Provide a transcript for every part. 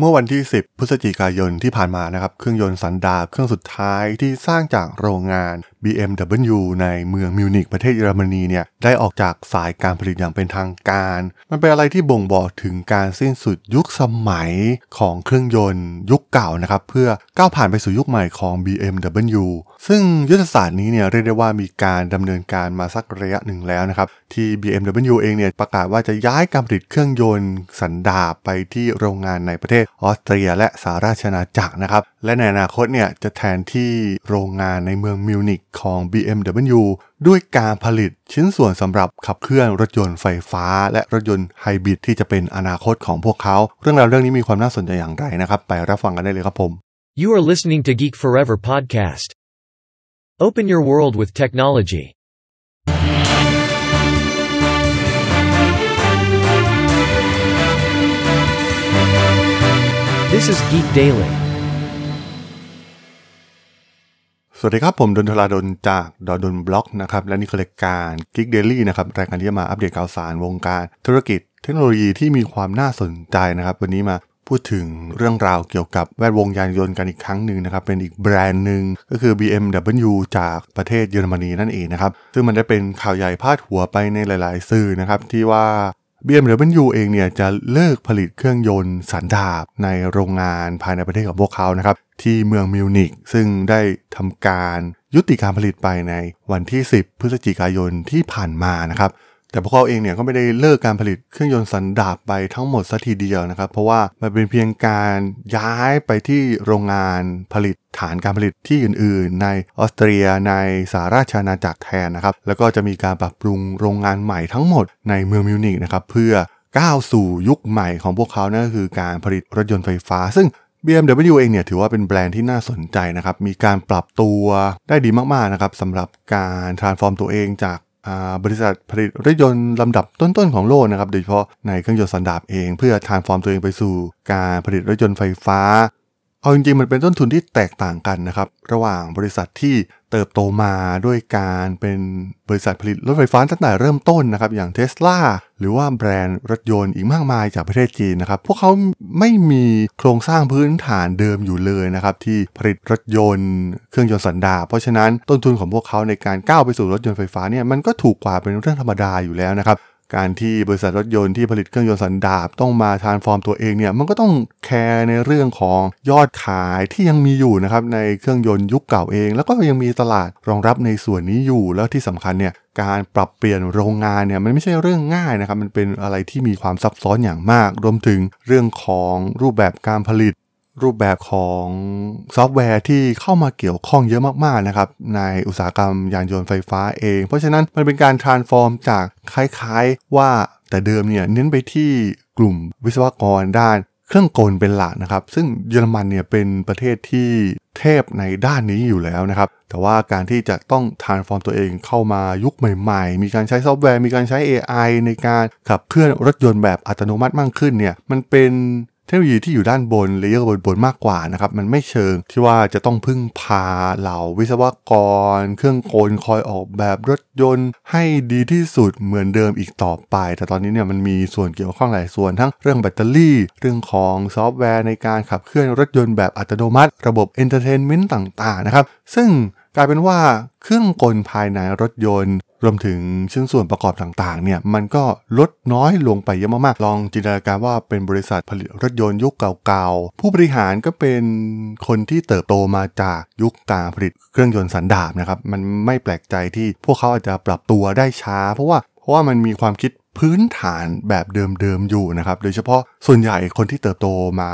เมื่อวันที่ 10 พฤศจิกายนที่ผ่านมานะครับ เครื่องยนต์สันดาปเครื่องสุดท้ายที่สร้างจากโรงงาน BMW ในเมืองมิวนิกประเทศเยอรมนีเนี่ย ได้ออกจากสายการผลิตอย่างเป็นทางการ มันเป็นอะไรที่บ่งบอกถึงการสิ้นสุดยุคสมัยของเครื่องยนต์ยุคเก่านะครับ เพื่อก้าวผ่านไปสู่ยุคใหม่ของ BMW ซึ่งยุทธศาสตร์นี้เนี่ยเรียกได้ว่ามีการดำเนินการมาสักระยะหนึ่งแล้วนะครับ ที่ BMW เองเนี่ยประกาศว่าจะย้ายการผลิตเครื่องยนต์สันดาปไปที่โรงงานในประเทศออสเตรียและสหราชอาณาจักรนะครับ และในอนาคตเนี่ยจะแทนที่โรงงานในเมืองมิวนิกของ BMW ด้วยการผลิตชิ้นส่วนสำหรับขับเคลื่อนรถยนต์ไฟฟ้า และรถยนต์ไฮบริดที่จะเป็นอนาคตของพวกเขา เรื่องราวเรื่องนี้มีความน่าสนใจอย่างไรนะครับ ไปรับฟังกันได้เลยครับผม You are listening to Geek Forever podcast. Open your world with technology. This is Geek Daily. สวัสดีครับ ผมดนทลาดนจากดดนบล็อกนะครับ และนี่คือรายการ Geek Daily นะครับ รายการที่จะมาอัปเดตข่าวสารวงการธุรกิจ เทคโนโลยีที่มีความน่าสนใจนะครับ วันนี้มาพูดถึงเรื่องราวเกี่ยวกับแวดวงยานยนต์กันอีกครั้งหนึ่งนะครับ เป็นอีกแบรนด์หนึ่งก็คือ BMW จากประเทศเยอรมนีนั่นเองนะครับ ซึ่งมันได้เป็นข่าวใหญ่พาดหัวไปในหลาย ๆ สื่อนะครับ ที่ว่า BMW เองเนี่ยจะเลิกผลิตเครื่องยนต์สันดาปในโรงงานภายในประเทศของพวกเขานะครับ ที่เมืองมิวนิกซึ่งได้ทำการยุติการผลิตไปในวันที่ 10 พฤศจิกายนที่ผ่านมานะครับ แต่พวกเขาเองเนี่ยก็ไม่ได้เลิกการผลิตเครื่องยนต์สันดาปไปทั้งหมดสัทีเดียวนะครับ เพราะว่ามันเป็นเพียงการย้ายไปที่โรงงานผลิตฐานการผลิตที่อื่น ๆ ในออสเตรียในสหราชอาณาจักรแทนนะครับ แล้วก็จะมีการปรับปรุงโรงงานใหม่ทั้งหมดในเมืองมิวนิกนะครับเพื่อก้าวสู่ยุคใหม่ของพวกเขานั่นก็คือการผลิตรถยนต์ไฟฟ้า ซึ่ง BMW เองเนี่ยถือว่าเป็นแบรนด์ที่น่าสนใจนะครับ มีการปรับตัวได้ดีมากๆนะครับสำหรับการ transform ตัวเองจาก บริษัทผลิตรถยนต์ลำดับต้นๆของโลกนะครับโดยเฉพาะในเครื่องยนต์สันดาปเองเพื่อทานฟอร์มตัวเองไปสู่ การผลิตรถยนต์ไฟฟ้า เอาจริงๆมันเป็นต้นทุนที่แตกต่างกันนะครับระหว่างบริษัทที่ เติบโตมาด้วยการเป็นบริษัทผลิตรถไฟฟ้าตั้งแต่เริ่มต้นนะครับ อย่างเท s l a หรือว่าแบรนด์รถยนต์อีกมากมายจากประเทศจีนนะครับ พวกเขาไม่มีโครงสร้างพื้นฐานเดิมอยู่เลยนะครับ ที่ผลิตรถยนต์เครื่องยนต์สันดาปเพราะฉะนั้นต้นทุนของพวกเขาในการก้าวไปสู่รถยนต์ไฟฟ้าเนี่ยมันก็ถูกกว่าเป็นเรื่องธรรมดาอยู่แล้วนะครับ การที่บริษัทรถยนต์ที่ผลิตเครื่องยนต์สันดาปต้องมา transform ตัวเองเนี่ยมันก็ต้องแคร์ในเรื่องของยอดขายที่ยังมีอยู่นะครับในเครื่องยนต์ยุคเก่าเอง แล้วก็ยังมีตลาดรองรับในส่วนนี้อยู่แล้วที่สำคัญเนี่ยการปรับเปลี่ยนโรงงานเนี่ยมันไม่ใช่เรื่องง่ายนะครับมันเป็นอะไรที่มีความซับซ้อนอย่างมาก รวมถึงเรื่องของรูปแบบการผลิต รูปแบบของซอฟต์แวร์ที่เข้ามาเกี่ยวข้องเยอะมากๆนะครับในอุตสาหกรรมยานยนต์ไฟฟ้าเอง เพราะฉะนั้นมันเป็นการ transform จากคล้ายๆว่าแต่เดิมเนี่ยเน้นไปที่กลุ่มวิศวกรด้านเครื่องกลเป็นหลักนะครับ ซึ่งเยอรมันเนี่ยเป็นประเทศที่เทพในด้านนี้อยู่แล้วนะครับ แต่ว่าการที่จะต้อง transform ตัวเองเข้ามายุคใหม่ๆ มีการใช้ซอฟต์แวร์ มีการใช้ AI ในการขับเคลื่อนรถยนต์แบบอัตโนมัติมากขึ้นเนี่ย มันเป็น เทคโนโลยีที่อยู่ด้านบน layer บนๆมากกว่านะครับมันไม่เชิงที่ว่าจะต้องพึ่งพาเหล่าวิศวกร เครื่องกลคอยออกแบบรถยนต์ให้ดีที่สุดเหมือนเดิมอีกต่อไป แต่ตอนนี้เนี่ยมันมีส่วนเกี่ยวข้องหลายส่วนทั้งเรื่องแบตเตอรี่ เรื่องของซอฟต์แวร์ในการขับเคลื่อนรถยนต์แบบอัตโนมัติ ระบบ entertainment ต่างๆนะครับซึ่ง กลายเป็นว่าเครื่องกลภายในรถยนต์ รวมถึงชิ้นส่วนประกอบต่างๆเนี่ยมันก็ลดน้อยลงไปเยอะมากๆ ลองจินตนาการว่าเป็นบริษัทผลิตรถยนต์ยุคเก่าๆ ผู้บริหารก็เป็นคนที่เติบโตมาจากยุคการผลิตเครื่องยนต์สันดาปนะครับมันไม่แปลกใจที่พวกเขาอาจจะปรับตัวได้ช้า เพราะว่าเพราะว่ามันมีความคิดพื้นฐานแบบเดิมๆอยู่นะครับ โดยเฉพาะส่วนใหญ่คนที่เติบโตมา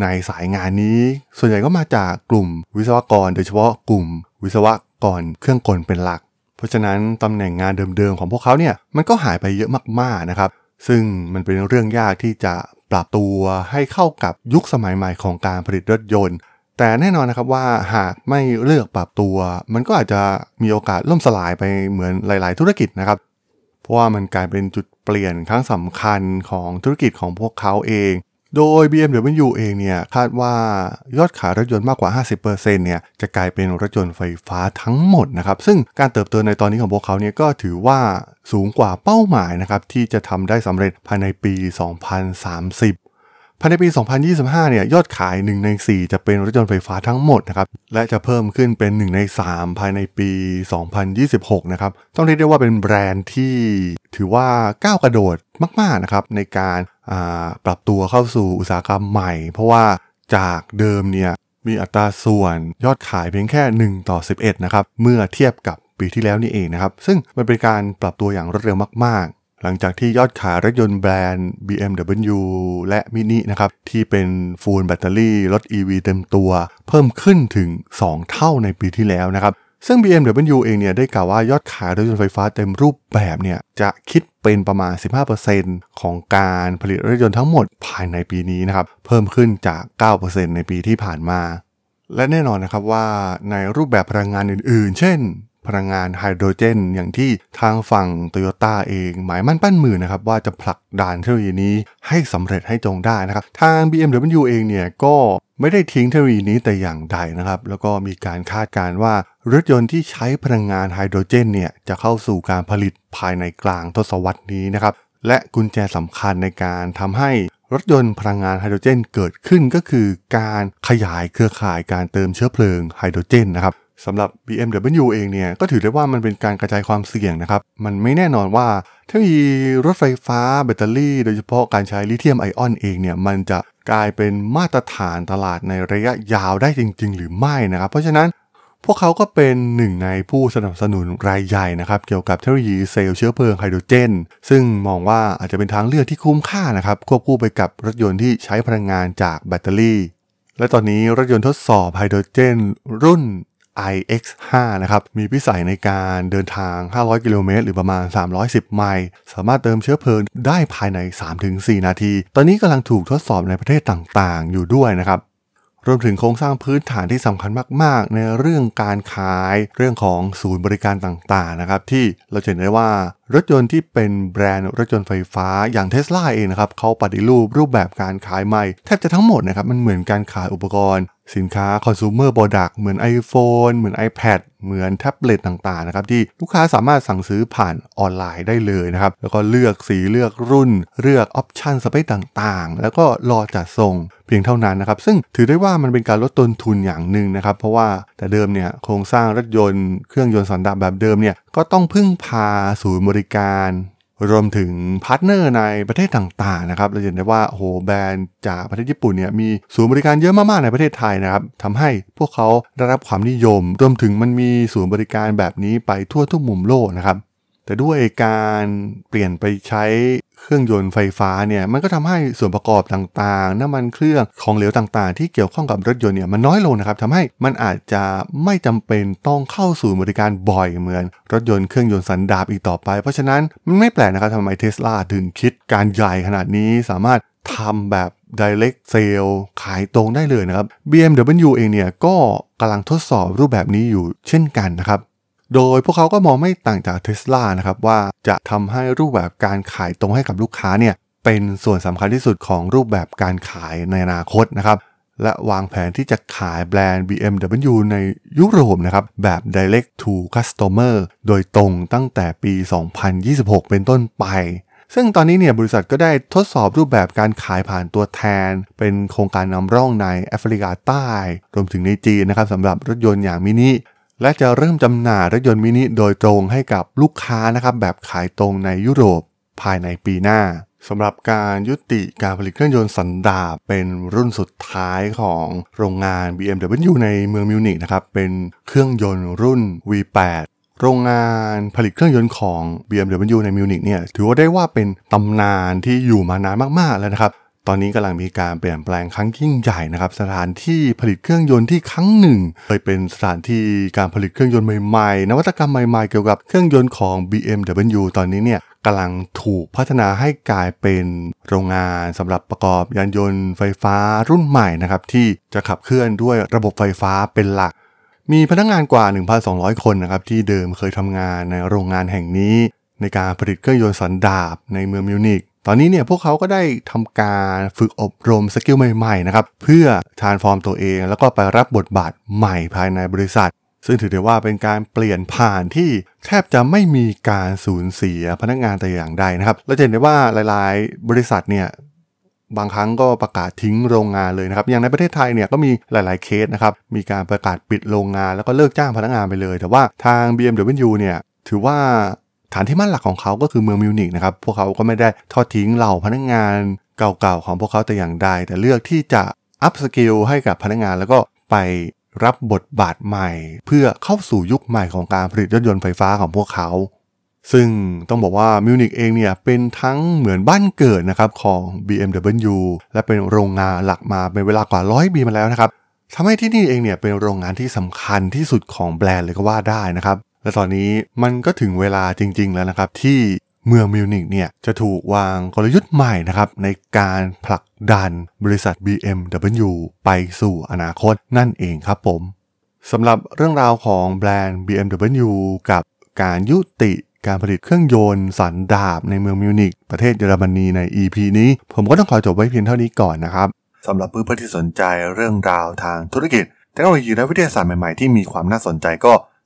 ในสายงานนี้ ส่วนใหญ่ก็มาจากกลุ่มวิศวกร โดยเฉพาะกลุ่ม วิศวกรเครื่องกลเป็นหลัก เพราะฉะนั้นตำแหน่งงานเดิมๆของพวกเขาเนี่ยมันก็หายไปเยอะมากๆนะครับ ซึ่งมันเป็นเรื่องยากที่จะปรับตัวให้เข้ากับยุคสมัยใหม่ของการผลิตรถยนต์ แต่แน่นอนนะครับว่าหากไม่เลือกปรับตัว มันก็อาจจะมีโอกาสล่มสลายไปเหมือนหลาย ๆ ธุรกิจนะครับ เพราะว่ามันกลายเป็นจุดเปลี่ยนครั้งสำคัญของธุรกิจของพวกเขาเอง โดย BMW เองเนี่ยคาดว่ายอดขายรถยนต์มากกว่า 50%เนี่ยจะกลายเป็นรถยนต์ไฟฟ้าทั้งหมดนะครับ ซึ่งการเติบโตในตอนนี้ของพวกเขาเนี่ยก็ถือว่าสูงกว่าเป้าหมายนะครับที่จะทำได้สำเร็จภายในปี 2030ภายในปี 2025 เนี่ย ยอดขาย 1 ใน 4 จะเป็นรถยนต์ไฟฟ้าทั้งหมดนะครับ และจะเพิ่มขึ้นเป็น 1 ใน 3 ภายในปี 2026 นะครับ ต้องเรียกได้ว่าเป็นแบรนด์ที่ถือว่าก้าวกระโดดมาก ๆ นะครับ ในการ ปรับตัวเข้าสู่อุตสาหกรรมใหม่ เพราะว่าจากเดิมเนี่ยมีอัตราส่วนยอดขายเพียงแค่ 1 ต่อ 11 นะครับ เมื่อเทียบกับปีที่แล้วนี่เองนะครับ ซึ่งมันเป็นการปรับตัวอย่างรวดเร็วมาก ๆ หลังจากที่ยอดขายรถยนต์แบรนด์ BMW และ Mini นะครับ ที่เป็นฟูลแบตเตอรี่รถ EV เต็มตัว เพิ่มขึ้นถึง 2 เท่าในปีที่แล้วนะครับ ซึ่ง BMW เองเนี่ยได้กล่าวว่ายอดขายรถยนต์ไฟฟ้าเต็มรูปแบบเนี่ยจะคิดเป็นประมาณ 15%ของการผลิตรถยนต์ทั้งหมดภายในปีนี้นะครับ เพิ่มขึ้นจาก 9%ในปีที่ผ่านมา และแน่นอนนะครับว่าในรูปแบบพลังงานอื่นๆ เช่น พลังงานไฮโดรเจน อย่างที่ทางฝั่งโตโยต้าเอง หมายมั่นปั้นมือนะครับ ว่าจะผลักดันเทคโนโลยีนี้ให้สำเร็จให้จงได้นะครับ ทาง BMW เองเนี่ยก็ไม่ได้ทิ้งเทคโนโลยีนี้แต่อย่างใดนะครับ แล้วก็มีการคาดการณ์ว่ารถยนต์ที่ใช้พลังงานไฮโดรเจนเนี่ยจะเข้าสู่การผลิตภายในกลางทศวรรษนี้นะครับและกุญแจสำคัญในการทำให้รถยนต์พลังงานไฮโดรเจนเกิดขึ้นก็คือการขยายเครือข่ายการเติมเชื้อเพลิงไฮโดรเจนนะครับ สำหรับ BMW เองเนี่ยก็ถือได้ว่ามันเป็นการกระจายความเสี่ยงนะครับ มันไม่แน่นอนว่าเทคโนโลยีรถไฟฟ้าแบตเตอรี่โดยเฉพาะการใช้ลิเธียมไอออนเองเนี่ยมันจะกลายเป็นมาตรฐานตลาดในระยะยาวได้จริง ๆ หรือไม่นะครับ เพราะฉะนั้นพวกเขาก็เป็นหนึ่งในผู้สนับสนุนรายใหญ่นะครับ เกี่ยวกับเทคโนโลยีเซลล์เชื้อเพลิงไฮโดรเจน ซึ่งมองว่าอาจจะเป็นทางเลือกที่คุ้มค่านะครับ ควบคู่ไปกับรถยนต์ที่ใช้พลังงานจากแบตเตอรี่ และตอนนี้รถยนต์ทดสอบไฮโดรเจน รุ่น iX5 นะครับมีพิสัยในการเดินทาง 500 กิโลเมตรหรือประมาณ 310 ไมล์สามารถเติมเชื้อเพลิงได้ภายใน 3-4 นาที ตอนนี้กำลังถูกทดสอบในประเทศต่างๆ อยู่ด้วยนะครับรวมถึงโครงสร้างพื้นฐานที่สำคัญมาก ๆ ในเรื่องการขายเรื่องของศูนย์บริการต่าง ๆ นะครับ ที่เราเห็นได้ว่ารถยนต์ที่เป็นแบรนด์รถยนต์ไฟฟ้าอย่างเทสลาเองนะครับเขาปฏิรูปรูปแบบการขายใหม่ แทบจะทั้งหมดนะครับมันเหมือนการขายอุปกรณ์ สินค้า consumer product เหมือน iPhone เหมือน iPad เหมือนแท็บเล็ตต่างๆนะครับที่ลูกค้าสามารถสั่งซื้อผ่านออนไลน์ได้เลยนะครับแล้วก็เลือกสีเลือกรุ่น เลือก option สเปคต่างๆ แล้วก็รอจัดส่งเพียงเท่านั้นนะครับซึ่งถือได้ว่ามันเป็นการลดต้นทุนอย่างหนึ่งนะครับเพราะว่าแต่เดิมเนี่ยโครงสร้างรถยนต์เครื่องยนต์สันดาปแบบเดิมเนี่ยก็ต้องพึ่งพาศูนย์บริการ รวมถึง partner ในประเทศต่างๆนะครับเราเห็นได้ว่าโหแบรนด์จากประเทศญี่ปุ่นเนี่ยมีศูนย์บริการเยอะมากๆในประเทศไทยนะครับทำให้พวกเขาได้รับความนิยม รวมถึงมันมีศูนย์บริการแบบนี้ไปทั่วทุกมุมโลกนะครับ แต่ด้วยการเปลี่ยนไปใช้เครื่องยนต์ไฟฟ้าเนี่ยมันก็ทำให้ส่วนประกอบต่างๆ น้ำมันเครื่องของเหลวต่างๆ ที่เกี่ยวข้องกับรถยนต์เนี่ยมันน้อยลงนะครับทำให้มันอาจจะไม่จำเป็นต้องเข้าสู่บริการบ่อยเหมือน รถยนต์เครื่องยนต์สันดาปอีกต่อไป เพราะฉะนั้นมันไม่แปลกนะครับทำไมเทสลาถึงคิดการใหญ่ขนาดนี้สามารถทำแบบ direct sale ขายตรงได้เลยนะครับ BMW เองเนี่ยก็กำลังทดสอบรูปแบบนี้อยู่เช่นกันนะครับ โดยพวกเขาก็มองไม่ต่างจากเทสลานะครับว่าจะทำให้รูปแบบการขายตรงให้กับลูกค้าเนี่ยเป็นส่วนสำคัญที่สุดของรูปแบบการขายในอนาคตนะครับและวางแผนที่จะขายแบรนด์ BMW ในยุโรปนะครับแบบ direct to customer โดยตรงตั้งแต่ปี 2026 เป็นต้นไป ซึ่งตอนนี้เนี่ยบริษัทก็ได้ทดสอบรูปแบบการขายผ่านตัวแทน เป็นโครงการนำร่องในแอฟริกาใต้ รวมถึงในจีนนะครับสำหรับรถยนต์อย่างมินิ และจะเริ่มจำหน่ายรถยนต์มินิโดยตรงให้กับลูกค้านะครับแบบขายตรงในยุโรปภายในปีหน้าสำหรับการยุติการผลิตเครื่องยนต์สันดาปเป็นรุ่นสุดท้ายของโรงงาน BMW ในเมืองมิวนิกนะครับเป็นเครื่องยนต์รุ่น V8 โรงงานผลิตเครื่องยนต์ของ BMW ในมิวนิกเนี่ยถือว่าได้ว่าเป็นตำนานที่อยู่มานานมากๆแล้วนะครับ ตอนนี้กำลังมีการเปลี่ยนแปลงครั้งยิ่งใหญ่นะครับ สถานที่ผลิตเครื่องยนต์ที่ครั้งหนึ่งเคยเป็นสถานที่การผลิตเครื่องยนต์ใหม่ๆ นวัตกรรมใหม่ๆ เกี่ยวกับเครื่องยนต์ของ BMW ตอนนี้เนี่ยกำลังถูกพัฒนาให้กลายเป็นโรงงานสำหรับประกอบยานยนต์ไฟฟ้ารุ่นใหม่นะครับที่จะขับเคลื่อนด้วยระบบไฟฟ้าเป็นหลัก มีพนักงานกว่า 1,200 คนนะครับที่เดิมเคยทำงานในโรงงานแห่งนี้ ในการผลิตเครื่องยนต์สันดาปในเมืองมิวนิก ตอนนี้เนี่ยพวกเขาก็ได้ทำการฝึกอบรม skill ใหม่ๆนะครับเพื่อ transform ตัวเองแล้วก็ไปรับบทบาทใหม่ภายในบริษัท ซึ่งถือได้ว่าเป็นการเปลี่ยนผ่านที่แทบจะไม่มีการสูญเสียพนักงานแต่อย่างใดนะครับเราเห็นได้ว่าหลายๆ บริษัทเนี่ยบางครั้งก็ประกาศทิ้งโรงงานเลยนะครับ อย่างในประเทศไทยเนี่ยก็มีหลาย ๆเคสนะครับ มีการประกาศปิดโรงงานแล้วก็เลิกจ้างพนักงานไปเลย แต่ว่าทาง BMW เนี่ยถือว่า ฐานที่มั่นหลักของเขาก็คือเมืองมิวนิกนะครับ พวกเขาก็ไม่ได้ทอดทิ้งเหล่าพนักงานเก่าๆของพวกเขาแต่อย่างใด แต่เลือกที่จะ upskill ให้กับพนักงานแล้วก็ไปรับบทบาทใหม่ เพื่อเข้าสู่ยุคใหม่ของการผลิตรถยนต์ไฟฟ้าของพวกเขา ซึ่งต้องบอกว่ามิวนิกเองเนี่ยเป็นทั้งเหมือนบ้านเกิดนะครับของ BMW และเป็นโรงงานหลักมาเป็นเวลากว่าร้อยปีมาแล้วนะครับทำให้ที่นี่เองเนี่ยเป็นโรงงานที่สำคัญที่สุดของแบรนด์เลยก็ว่าได้นะครับ และตอนนี้มันก็ถึงเวลาจริง ๆ แล้วนะครับ ที่เมืองมิวนิกเนี่ยจะถูกวางกลยุทธ์ใหม่นะครับในการผลักดันบริษัท BMW ไปสู่อนาคตนั่นเองครับผมสำหรับเรื่องราวของแบรนด์ BMW กับการยุติการผลิตเครื่องยนต์สันดาปในเมืองมิวนิกประเทศเยอรมนีใน EP นี้ ผมก็ต้องขอจบไว้เพียงเท่านี้ก่อนนะครับสำหรับเพื่อนๆที่สนใจเรื่องราวทางธุรกิจเทคโนโลยีและวิทยาศาสตร์ใหม่ๆที่มีความน่าสนใจก็